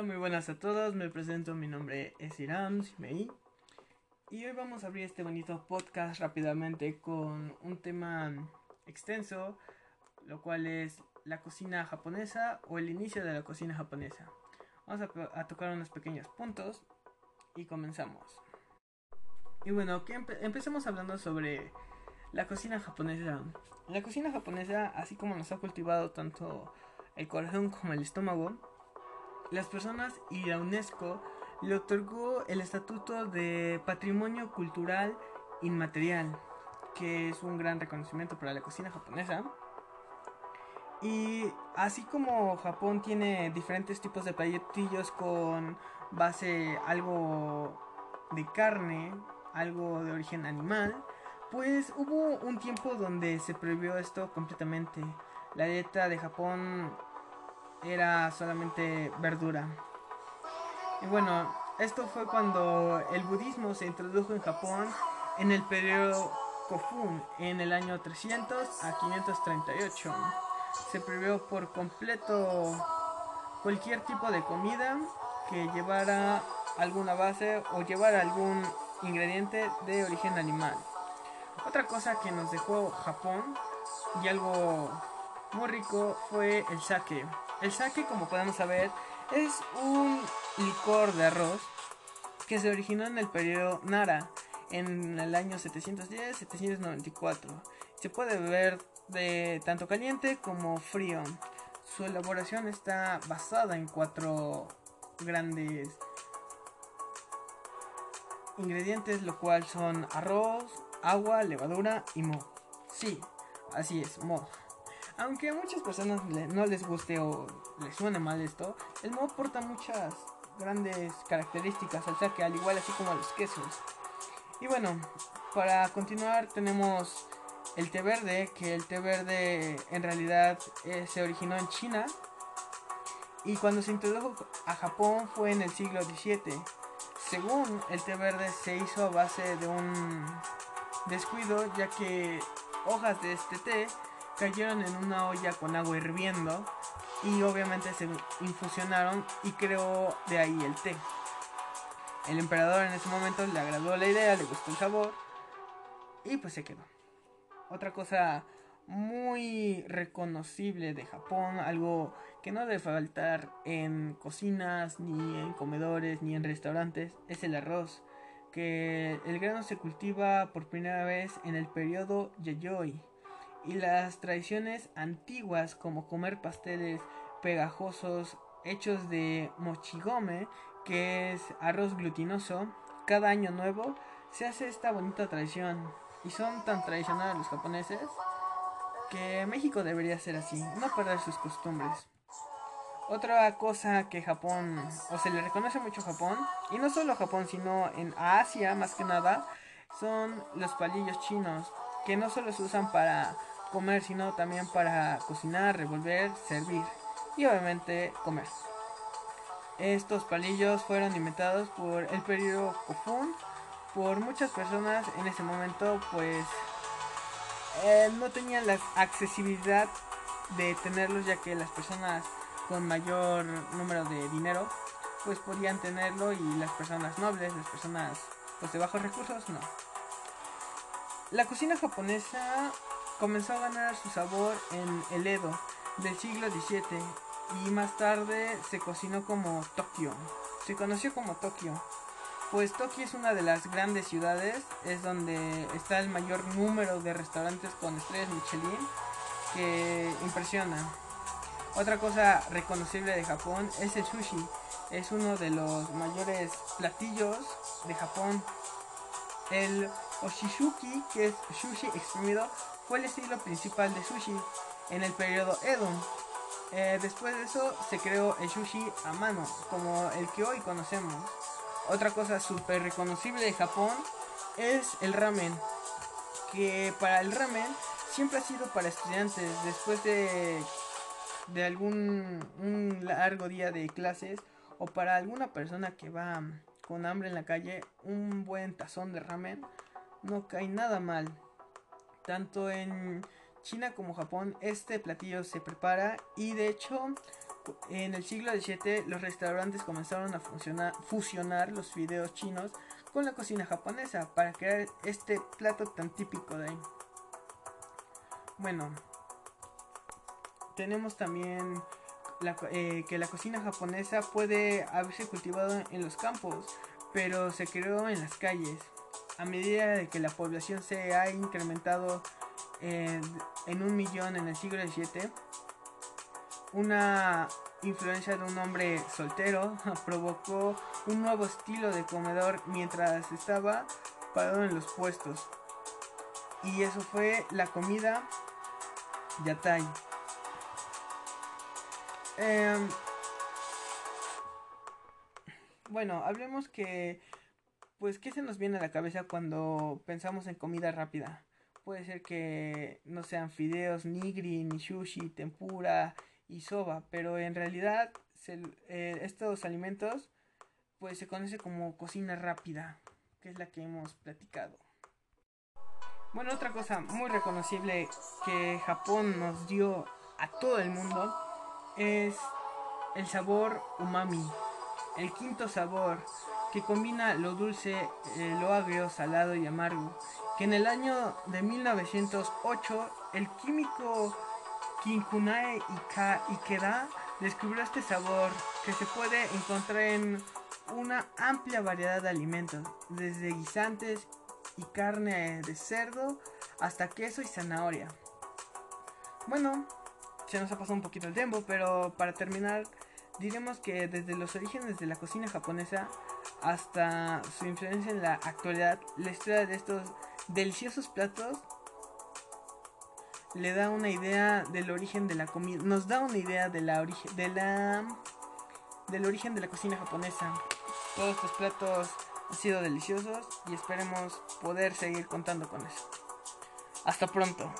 Hola, muy buenas a todos. Me presento, mi nombre es Iram Simei. Y hoy vamos a abrir este bonito podcast rápidamente con un tema extenso, lo cual es la cocina japonesa o el inicio de la cocina japonesa. Vamos a, tocar unos pequeños puntos y comenzamos. Y bueno, que empecemos hablando sobre la cocina japonesa. La cocina japonesa, así como nos ha cultivado tanto el corazón como el estómago, las personas y la UNESCO le otorgó el estatuto de Patrimonio Cultural Inmaterial, que es un gran reconocimiento para la cocina japonesa. Y así como Japón tiene diferentes tipos de platillos con base algo de carne, algo de origen animal, pues hubo un tiempo donde se prohibió esto completamente. La dieta de Japón era solamente verdura. Y bueno, esto fue cuando el budismo se introdujo en Japón en el periodo Kofun, en el año 300 a 538. Se prohibió por completo cualquier tipo de comida que llevara alguna base o llevara algún ingrediente de origen animal. Otra cosa que nos dejó Japón y algo muy rico fue el sake. El sake, como podemos saber, es un licor de arroz que se originó en el periodo Nara en el año 710-794. Se puede beber de tanto caliente como frío. Su elaboración está basada en cuatro grandes ingredientes, lo cual son arroz, agua, levadura y mo. Sí, así es, mo. Aunque a muchas personas no les guste o les suene mal esto, el moho porta muchas grandes características al saque, al igual así como a los quesos. Y bueno, para continuar tenemos el té verde, que el té verde en realidad eh, se originó en China y cuando se introdujo a Japón fue en el siglo XVII. Según el té verde se hizo a base de un descuido ya que hojas de este té cayeron en una olla con agua hirviendo y obviamente se infusionaron y creó de ahí el té. El emperador en ese momento le agradó la idea, le gustó el sabor y pues se quedó. Otra cosa muy reconocible de Japón, algo que no debe faltar en cocinas, ni en comedores, ni en restaurantes, es el arroz, que el grano se cultiva por primera vez en el periodo Yayoi y las tradiciones antiguas como comer pasteles pegajosos hechos de mochigome, que es arroz glutinoso, cada año nuevo se hace esta bonita tradición y son tan tradicionales los japoneses que México debería ser así, no perder sus costumbres. Otra cosa que Japón, o se le reconoce mucho a Japón, y no solo a Japón, sino en Asia más que nada, son los palillos chinos, que no solo se usan para comer, sino también para cocinar, revolver, servir y obviamente comer. Estos palillos fueron inventados por el periodo Kofun por muchas personas en ese momento pues eh, no tenían la accesibilidad de tenerlos ya que las personas con mayor número de dinero pues podían tenerlo y las personas nobles, las personas pues de bajos recursos no. La cocina japonesa comenzó a ganar su sabor en el Edo del siglo XVII y más tarde se cocinó como Tokio. Se conoció como Tokio, pues Tokio es una de las grandes ciudades, es donde está el mayor número de restaurantes con estrellas Michelin que impresiona. Otra cosa reconocible de Japón es el sushi. Es uno de los mayores platillos de Japón. El oshishuki, que es sushi exprimido, fue el estilo principal de sushi en el periodo Edo. Eh, después de eso se creó el sushi a mano, como el que hoy conocemos. Otra cosa súper reconocible de Japón es el ramen, que para el ramen siempre ha sido para estudiantes. Después de, de algún largo día de clases o para alguna persona que va con hambre en la calle, un buen tazón de ramen no cae nada mal. Tanto en China como Japón este platillo se prepara y de hecho En el siglo XVII los restaurantes comenzaron a fusionar los fideos chinos con la cocina japonesa para crear este plato tan típico de ahí. Bueno, tenemos también eh, que la cocina japonesa puede haberse cultivado en los campos, pero se creó en las calles. A medida de que la población se ha incrementado en un millón en el siglo XVII, una influencia de un hombre soltero provocó un nuevo estilo de comedor mientras estaba parado en los puestos. Y eso fue la comida yatai. Em, bueno, hablemos que, pues, ¿qué se nos viene a la cabeza cuando pensamos en comida rápida? Puede ser que no sean fideos, nigri, ni sushi, tempura y soba, pero en realidad eh, estos alimentos pues se conoce como cocina rápida, que es la que hemos platicado. Bueno, otra cosa muy reconocible que Japón nos dio a todo el mundo es el sabor umami, el quinto sabor que combina lo dulce, eh, lo agrio, salado y amargo, que en el año de 1908 el químico Kinkunae Ikeda descubrió este sabor que se puede encontrar en una amplia variedad de alimentos, desde guisantes y carne de cerdo hasta queso y zanahoria. Bueno, se nos ha pasado un poquito el tiempo, pero para terminar diremos que desde los orígenes de la cocina japonesa hasta su influencia en la actualidad, la historia de estos deliciosos platos le da una idea del origen de la comida, nos da una idea de origen de la del origen de la cocina japonesa. Todos estos platos han sido deliciosos y esperemos poder seguir contando con eso. Hasta pronto.